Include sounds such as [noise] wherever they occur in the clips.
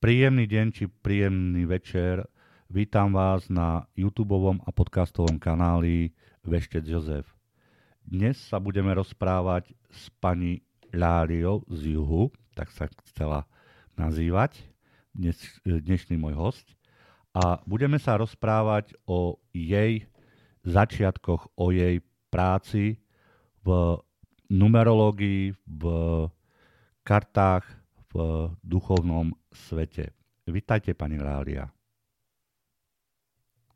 Príjemný deň či príjemný večer. Vítam vás na YouTube a podcastovom kanáli Veštec Jozef. Dnes sa budeme rozprávať s pani Láriou z juhu, tak sa chcela nazývať, dnes, dnešný môj host. A budeme sa rozprávať o jej začiatkoch, o jej práci v numerológii, v kartách, v duchovnom svete. Vítajte, pani Lália.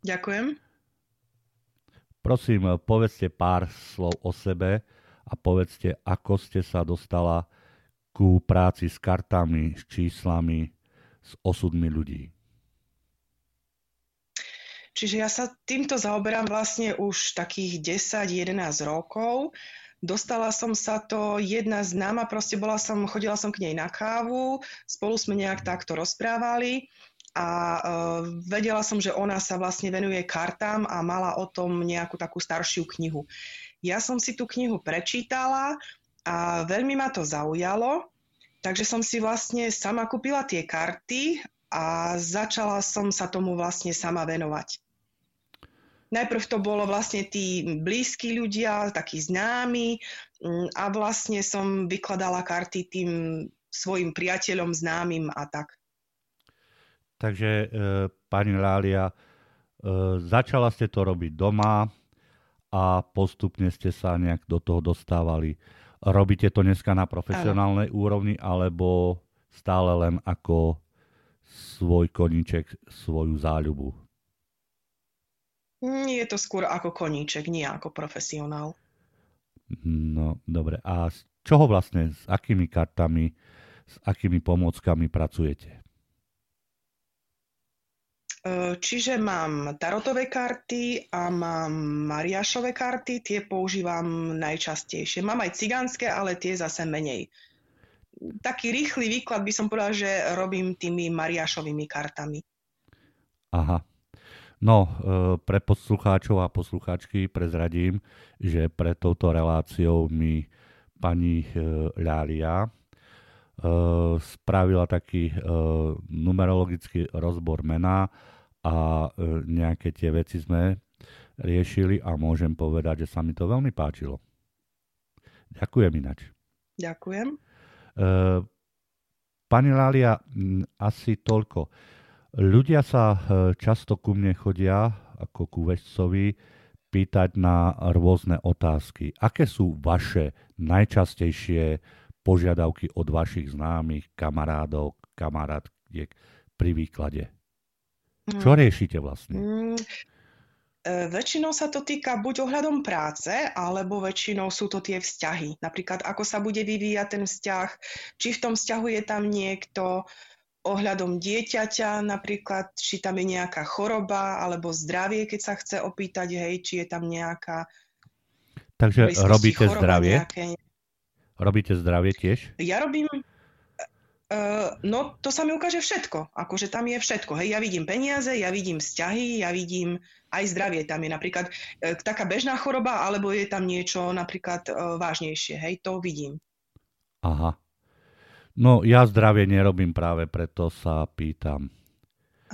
Ďakujem. Prosím, povedzte pár slov o sebe a povedzte, ako ste sa dostala ku práci s kartami, s číslami, s osudmi ľudí. Čiže ja sa týmto zaoberám vlastne už takých 10-11 rokov. Dostala som sa to, jedna známa, proste bola som, chodila som k nej na kávu, spolu sme nejak takto rozprávali a uh, vedela som, že ona sa vlastne venuje kartám a mala o tom nejakú takú staršiu knihu. Ja som si tú knihu prečítala a veľmi ma to zaujalo, takže som si vlastne sama kúpila tie karty a začala som sa tomu vlastne sama venovať najprv to bolo vlastne tí blízki ľudia, takí známi mm, a vlastne som vykladala karty tým svojim priateľom, známym a tak. Takže e, pani Lália, e, začala ste to robiť doma a postupne ste sa nejak do toho dostávali. Robíte to dneska na profesionálnej ano. úrovni alebo stále len ako svoj koníček, svoju záľubu? Je to skôr ako koníček, nie ako profesionál. No, dobre. A z čoho vlastne, s akými kartami, s akými pomôckami pracujete? E, čiže mám tarotové karty a mám Mariášové karty, tie používam najčastejšie. Mám aj cigánske, ale tie zase menej. Taký rýchly výklad by som povedal, že robím tými Mariášovými kartami. Aha, No, e, pre poslucháčov a poslucháčky prezradím, že pre touto reláciou mi pani e, Ľália e, spravila taký numerologický rozbor mena a nejaké tie veci sme riešili a môžem povedať, že sa mi to veľmi páčilo. Ďakujem inač. Ďakujem. Pani Lália, asi toľko. Ľudia sa e, často ku mne chodia, ako ku vešcovi, pýtať na rôzne otázky. Aké sú vaše najčastejšie požiadavky od vašich známych, kamarádov, kamarátiek pri výklade? Čo hmm. riešite vlastne? Mm, E, väčšinou sa to týka buď ohľadom práce, alebo väčšinou sú to tie vzťahy. Napríklad, ako sa bude vyvíjať ten vzťah, či v tom vzťahu je tam niekto, ohľadom dieťaťa, napríklad, či tam je nejaká choroba alebo zdravie, keď sa chce opýtať, hej, či je tam nejaká... Takže robíte zdravie? Nejaké... Robíte zdravie tiež? Ja robím... Uh, no, to sa mi ukáže všetko. Akože tam je všetko. Hej, ja vidím peniaze, ja vidím vzťahy, ja vidím aj zdravie. Tam je napríklad uh, taká bežná choroba, alebo je tam niečo napríklad uh, vážnejšie. Hej, to vidím. Aha. No ja zdravie nerobím práve, preto sa pýtam.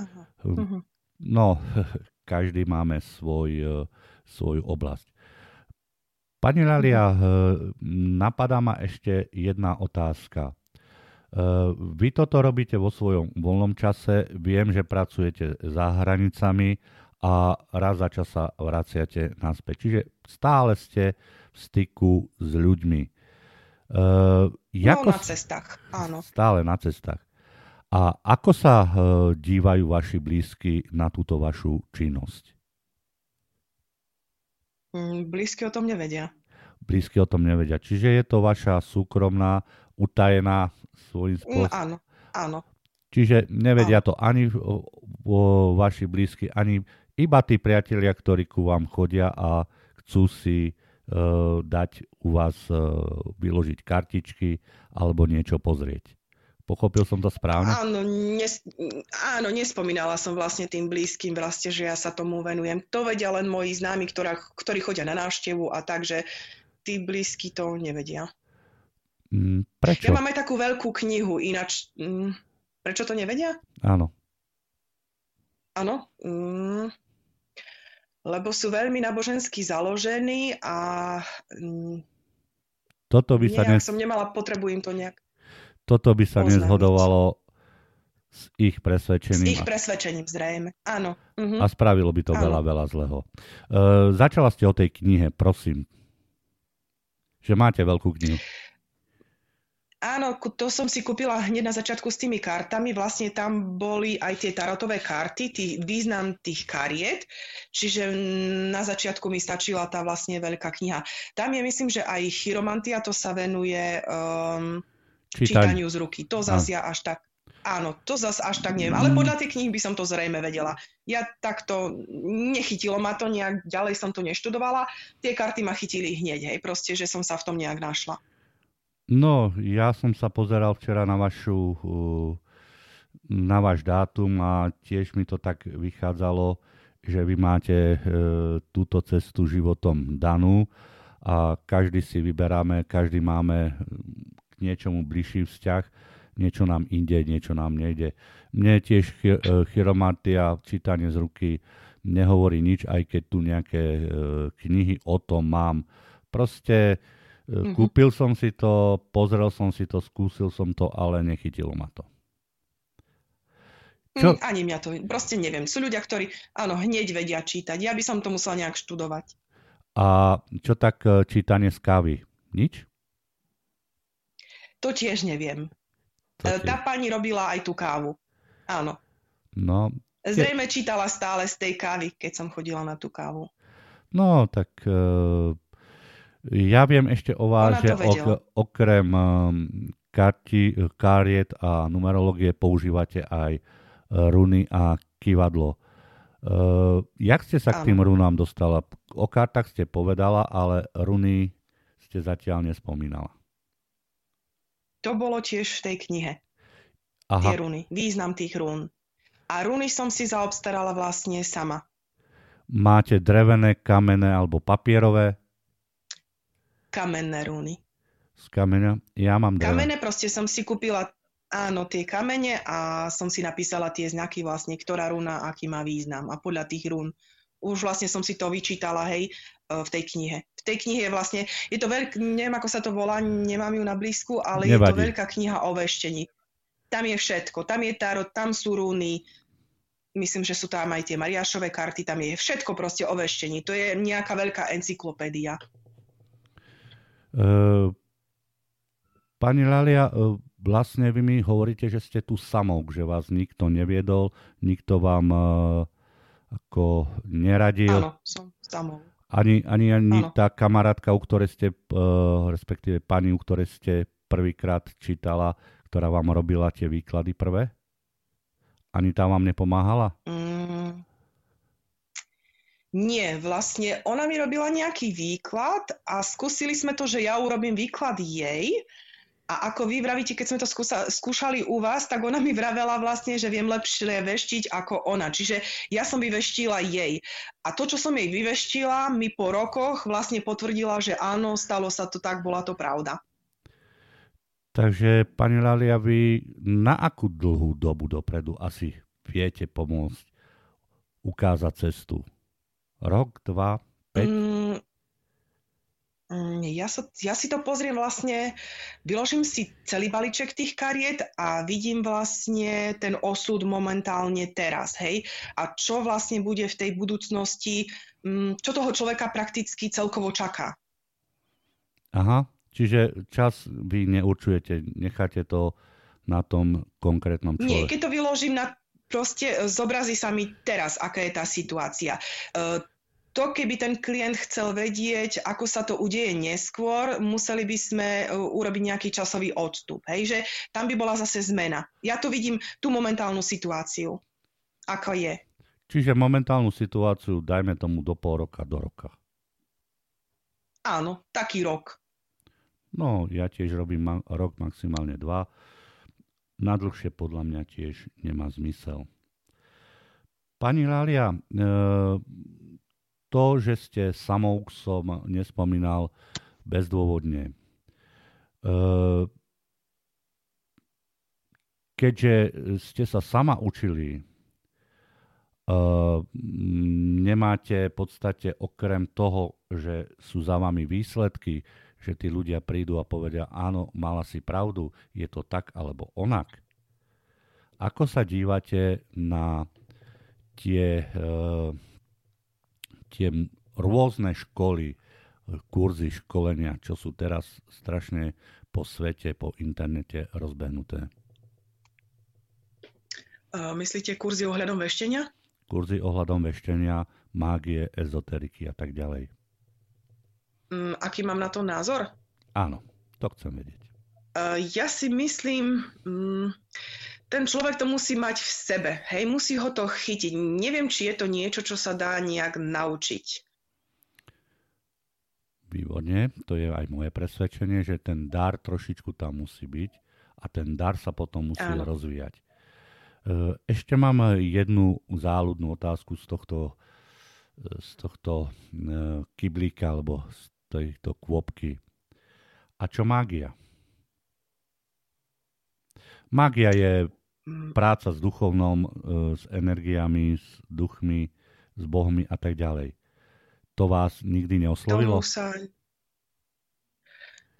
Aha. Uh-huh. No, [laughs] každý máme svoj, e, svoju oblasť. Pani Lalia, uh-huh. napadá ma ešte jedna otázka. Vy toto robíte vo svojom voľnom čase, viem, že pracujete za hranicami a raz za čas sa vraciate naspäť. Čiže stále ste v styku s ľuďmi. Uh, jako... No, na cestách, áno. Stále na cestách. A ako sa uh, dívajú vaši blízky na túto vašu činnosť? Mm, blízky o tom nevedia. Blízky o tom nevedia. Čiže je to vaša súkromná, utajená svojím mm, spôsobom? Mm, áno, áno. Čiže nevedia áno. to ani o, o, vaši blízky, ani iba tí priatelia, ktorí ku vám chodia a chcú si dať u vás uh, vyložiť kartičky alebo niečo pozrieť. Pochopil som to správne? Áno, nes, áno, nespomínala som vlastne tým blízkym vlastne, že ja sa tomu venujem. To vedia len moji známi, ktorá, ktorí chodia na návštevu a takže tí blízky to nevedia. Mm, prečo? Ja mám aj takú veľkú knihu, ináč... Mm, Prečo to nevedia? Áno. Áno. Mm, lebo sú veľmi nábožensky založení a mm, toto by sa ne... som nemala potrebu im to nejak Toto by sa oznámiť. nezhodovalo s ich presvedčením. S ich presvedčením, zrejme. Áno. Uh-huh. A spravilo by to Áno. veľa, veľa zlého. Uh, začala ste o tej knihe, prosím. Že máte veľkú knihu. Áno, to som si kúpila hneď na začiatku s tými kartami. Vlastne tam boli aj tie tarotové karty, tý, význam tých kariet. Čiže na začiatku mi stačila tá vlastne veľká kniha. Tam je, myslím, že aj chiromantia, to sa venuje um, čítaniu z ruky. To zase ja až tak Áno, to zase až tak neviem, ale podľa tej knihy by som to zrejme vedela. Ja takto nechytilo ma to nejak, ďalej som to neštudovala, tie karty ma chytili hneď, hej, proste, že som sa v tom nejak našla. No, ja som sa pozeral včera na vašu, na váš dátum a tiež mi to tak vychádzalo, že vy máte e, túto cestu životom danú a každý si vyberáme, každý máme k niečomu bližší vzťah, niečo nám ide, niečo nám nejde. Mne tiež e, chiromatia, čítanie z ruky nehovorí nič, aj keď tu nejaké e, knihy o tom mám. Proste Mm-hmm. Kúpil som si to, pozrel som si to, skúsil som to, ale nechytilo ma to. Čo? Mm, ani mňa to, proste neviem. Sú ľudia, ktorí, áno, hneď vedia čítať. Ja by som to musela nejak študovať. A čo tak e, čítanie z kávy? Nič? To tiež neviem. To e, tiež. Tá pani robila aj tú kávu. Áno. No. Zrejme čítala stále z tej kávy, keď som chodila na tú kávu. No, tak uh, ja viem ešte o vás, že ok, okrem um, karti, kariet a numerológie používate aj uh, runy a kivadlo. Uh, jak ste sa k tým runám dostala? O kartách ste povedala, ale runy ste zatiaľ nespomínala. To bolo tiež v tej knihe. Aha. Tie runy, význam tých rún. A runy som si zaobstarala vlastne sama. Máte drevené, kamenné alebo papierové? Kamenné rúny. Z kameňa? Ja mám drevé. Kamene proste som si kúpila áno, tie kamene a som si napísala tie znaky vlastne, ktorá rúna, aký má význam. A podľa tých rún už vlastne som si to vyčítala, hej, e, v tej knihe. V tej knihe je vlastne, je to veľk, neviem ako sa to volá, nemám ju na blízku, ale Nevadí. je to veľká kniha o veštení. Tam je všetko, tam je tarot, tam sú rúny, myslím, že sú tam aj tie Mariášové karty, tam je všetko proste o veštení. To je nejaká veľká encyklopédia. Ehm, pani Lalia, e, vlastne vy mi hovoríte, že ste tu samou, že vás nikto neviedol, nikto vám e, ako neradil. Áno, som samou. Ani, ani, ani tá kamarátka, u ktorej ste, e, respektíve pani, u ktorej ste prvýkrát čítala, ktorá vám robila tie výklady prvé? Ani tá vám nepomáhala? Mm, nie, vlastne ona mi robila nejaký výklad a skúsili sme to, že ja urobím výklad jej a ako vy vravíte, keď sme to skúsa, skúšali u vás, tak ona mi vravela vlastne, že viem lepšie veštiť ako ona. Čiže ja som vyveštila jej. A to, čo som jej vyveštila, mi po rokoch vlastne potvrdila, že áno, stalo sa to tak, bola to pravda. Takže, pani Lalia, vy na akú dlhú dobu dopredu asi viete pomôcť ukázať cestu? Rok, dva, päť? Mm, mm, ja, sa, ja si to pozriem vlastne, vyložím si celý balíček tých kariet a vidím vlastne ten osud momentálne teraz, hej? A čo vlastne bude v tej budúcnosti, mm, čo toho človeka prakticky celkovo čaká. Aha, čiže čas vy neurčujete, necháte to na tom konkrétnom človeku. Nie, keď to vyložím na proste zobrazí sa mi teraz, aká je tá situácia. To, keby ten klient chcel vedieť, ako sa to udeje neskôr, museli by sme e, urobiť nejaký časový odstup. Hej? Že tam by bola zase zmena. Ja tu vidím tú momentálnu situáciu, ako je. Čiže momentálnu situáciu dajme tomu do pol roka, do roka. Áno, taký rok. No, ja tiež robím ma- rok, maximálne dva. Na dlhšie podľa mňa tiež nemá zmysel. Pani Lália, e- to, že ste samou som nespomínal bezdôvodne. keďže ste sa sama učili, nemáte v podstate okrem toho, že sú za vami výsledky, že tí ľudia prídu a povedia, áno, mala si pravdu, je to tak alebo onak. Ako sa dívate na tie, tie rôzne školy, kurzy školenia, čo sú teraz strašne po svete, po internete rozbehnuté? Myslíte kurzy ohľadom veštenia? Kurzy ohľadom veštenia, mágie, ezoteriky a tak ďalej. Um, aký mám na to názor? Áno, to chcem vedieť. Uh, ja si myslím, um, ten človek to musí mať v sebe, hej, musí ho to chytiť. Neviem, či je to niečo, čo sa dá nejak naučiť. Výborne, to je aj moje presvedčenie, že ten dar trošičku tam musí byť a ten dar sa potom musí Áno. rozvíjať. E, ešte mám jednu záľudnú otázku z tohto, z tohto e, kyblíka alebo z tejto kôpky. A čo mágia? Mágia je. Práca s duchovnom, e, s energiami, s duchmi, s bohmi a tak ďalej. To vás nikdy neoslovilo? Tomu sa...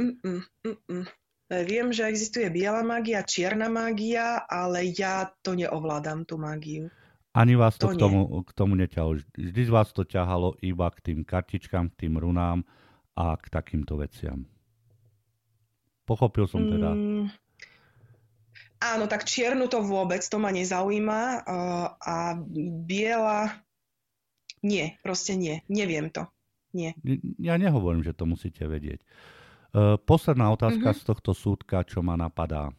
Mm-mm, mm-mm. Viem, že existuje biela mágia, čierna mágia, ale ja to neovládam, tú mágiu. Ani vás to, to k, tomu, k tomu neťahalo. Vždy z vás to ťahalo iba k tým kartičkám, k tým runám a k takýmto veciam. Pochopil som teda. Mm, áno, tak čiernu to vôbec, to ma nezaujíma. Uh, a biela, nie, proste nie. Neviem to. Nie. Ja nehovorím, že to musíte vedieť. Uh, posledná otázka mm-hmm. z tohto súdka, čo ma napadá.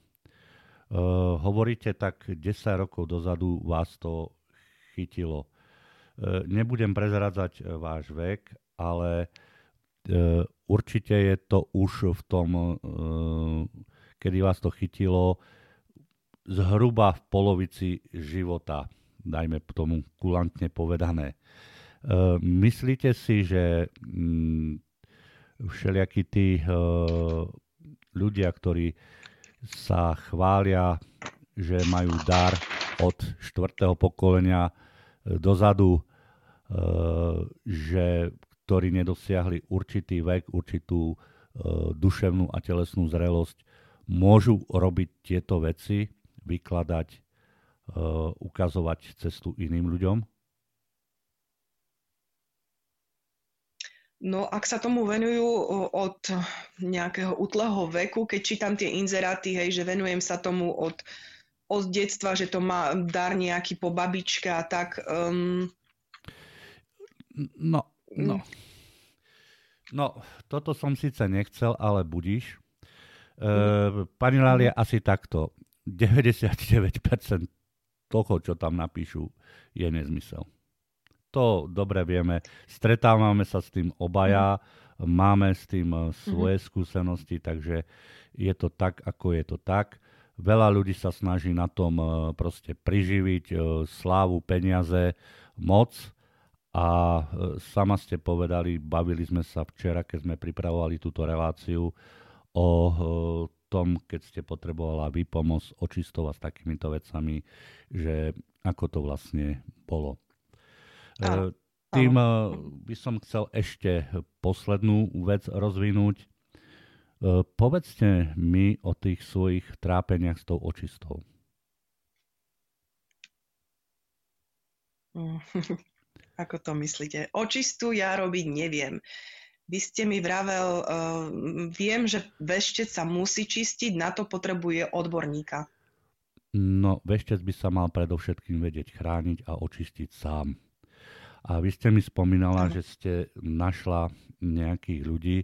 Uh, hovoríte tak 10 rokov dozadu vás to chytilo. Uh, nebudem prezradzať váš vek, ale E, určite je to už v tom, e, kedy vás to chytilo, zhruba v polovici života, dajme tomu kulantne povedané. E, myslíte si, že mm, všelijakí tí ľudia, ktorí sa chvália, že majú dar od štvrtého pokolenia dozadu, že ktorí nedosiahli určitý vek, určitú e, duševnú a telesnú zrelosť, môžu robiť tieto veci, vykladať, e, ukazovať cestu iným ľuďom? No, ak sa tomu venujú od nejakého útleho veku, keď čítam tie inzeráty, hej, že venujem sa tomu od, od detstva, že to má dar nejaký po babičke a tak. Um... No, No. No, toto som síce nechcel, ale budíš. E, pani Lália, asi takto. 99% toho, čo tam napíšu, je nezmysel. To dobre vieme. Stretávame sa s tým obaja, mm. máme s tým e, svoje mm. skúsenosti, takže je to tak, ako je to tak. Veľa ľudí sa snaží na tom e, proste priživiť e, slávu, peniaze, moc a sama ste povedali, bavili sme sa včera, keď sme pripravovali túto reláciu o tom, keď ste potrebovala výpomoc očistovať s takýmito vecami, že ako to vlastne bolo. E, Tým by som chcel ešte poslednú vec rozvinúť. Povedzte mi o tých svojich trápeniach s tou očistou. [laughs] Ako to myslíte? Očistu ja robiť neviem. Vy ste mi vravel, uh, viem, že veštec sa musí čistiť, na to potrebuje odborníka. No, veštec by sa mal predovšetkým vedieť chrániť a očistiť sám. A vy ste mi spomínala, ano. že ste našla nejakých ľudí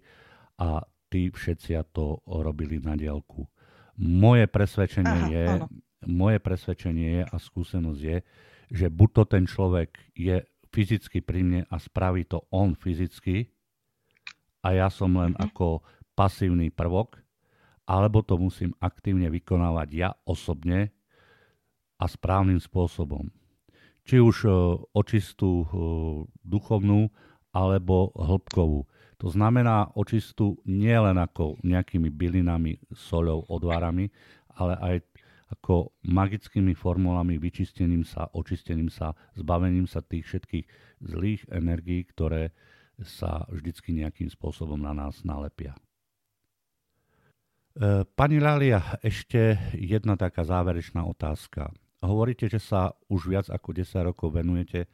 a tí všetci to robili na diálku. Moje presvedčenie Aha, je, ano. moje presvedčenie je a skúsenosť je, že buď to ten človek je fyzicky pri mne a spraví to on fyzicky a ja som len mm-hmm. ako pasívny prvok, alebo to musím aktívne vykonávať ja osobne a správnym spôsobom. Či už e, očistú e, duchovnú alebo hĺbkovú. To znamená očistú nielen ako nejakými bylinami, soľou, odvárami, ale aj, ako magickými formulami, vyčistením sa, očistením sa, zbavením sa tých všetkých zlých energií, ktoré sa vždycky nejakým spôsobom na nás nalepia. E, pani Lália, ešte jedna taká záverečná otázka. Hovoríte, že sa už viac ako 10 rokov venujete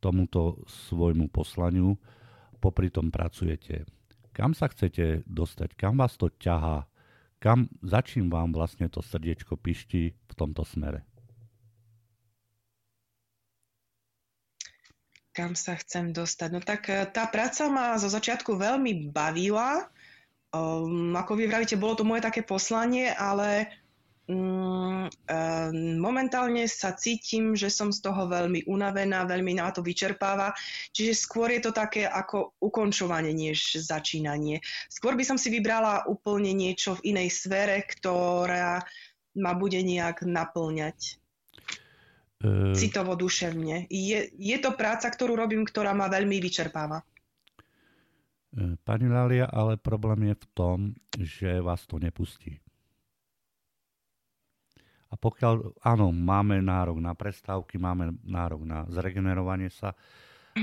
tomuto svojmu poslaniu, popri tom pracujete. Kam sa chcete dostať? Kam vás to ťahá? Kam, za čím vám vlastne to srdiečko pišti v tomto smere? Kam sa chcem dostať? No tak e, tá práca ma zo začiatku veľmi bavila, Um, ako vy vravíte, bolo to moje také poslanie, ale um, um, momentálne sa cítim, že som z toho veľmi unavená, veľmi na to vyčerpáva, čiže skôr je to také ako ukončovanie, než začínanie. Skôr by som si vybrala úplne niečo v inej sfére, ktorá ma bude nejak naplňať. Uh... Citovo, duševne. Je, je to práca, ktorú robím, ktorá ma veľmi vyčerpáva. E, pani Lalia, ale problém je v tom, že vás to nepustí. A pokiaľ, áno, máme nárok na prestávky, máme nárok na zregenerovanie sa,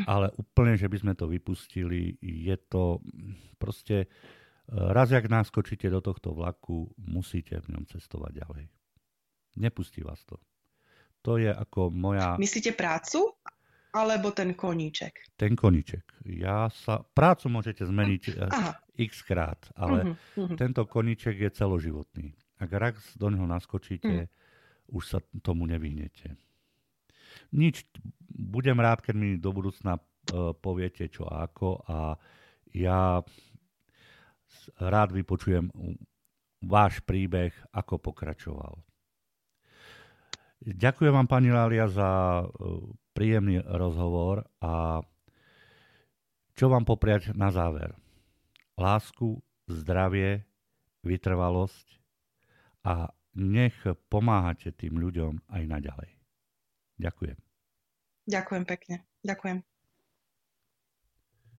ale úplne, že by sme to vypustili, je to proste, e, raz jak naskočíte do tohto vlaku, musíte v ňom cestovať ďalej. Nepustí vás to. To je ako moja... Myslíte prácu? alebo ten koníček? Ten koníček. Ja sa, prácu môžete zmeniť eh, Aha. x krát, ale uh-huh, uh-huh. tento koníček je celoživotný. Ak raz do neho naskočíte, uh-huh. už sa tomu nevyhnete. Nič, budem rád, keď mi do budúcna uh, poviete čo a ako a ja rád vypočujem váš príbeh, ako pokračoval. Ďakujem vám, pani Lália, za uh, príjemný rozhovor a čo vám popriať na záver? Lásku, zdravie, vytrvalosť a nech pomáhate tým ľuďom aj naďalej. Ďakujem. Ďakujem pekne. Ďakujem.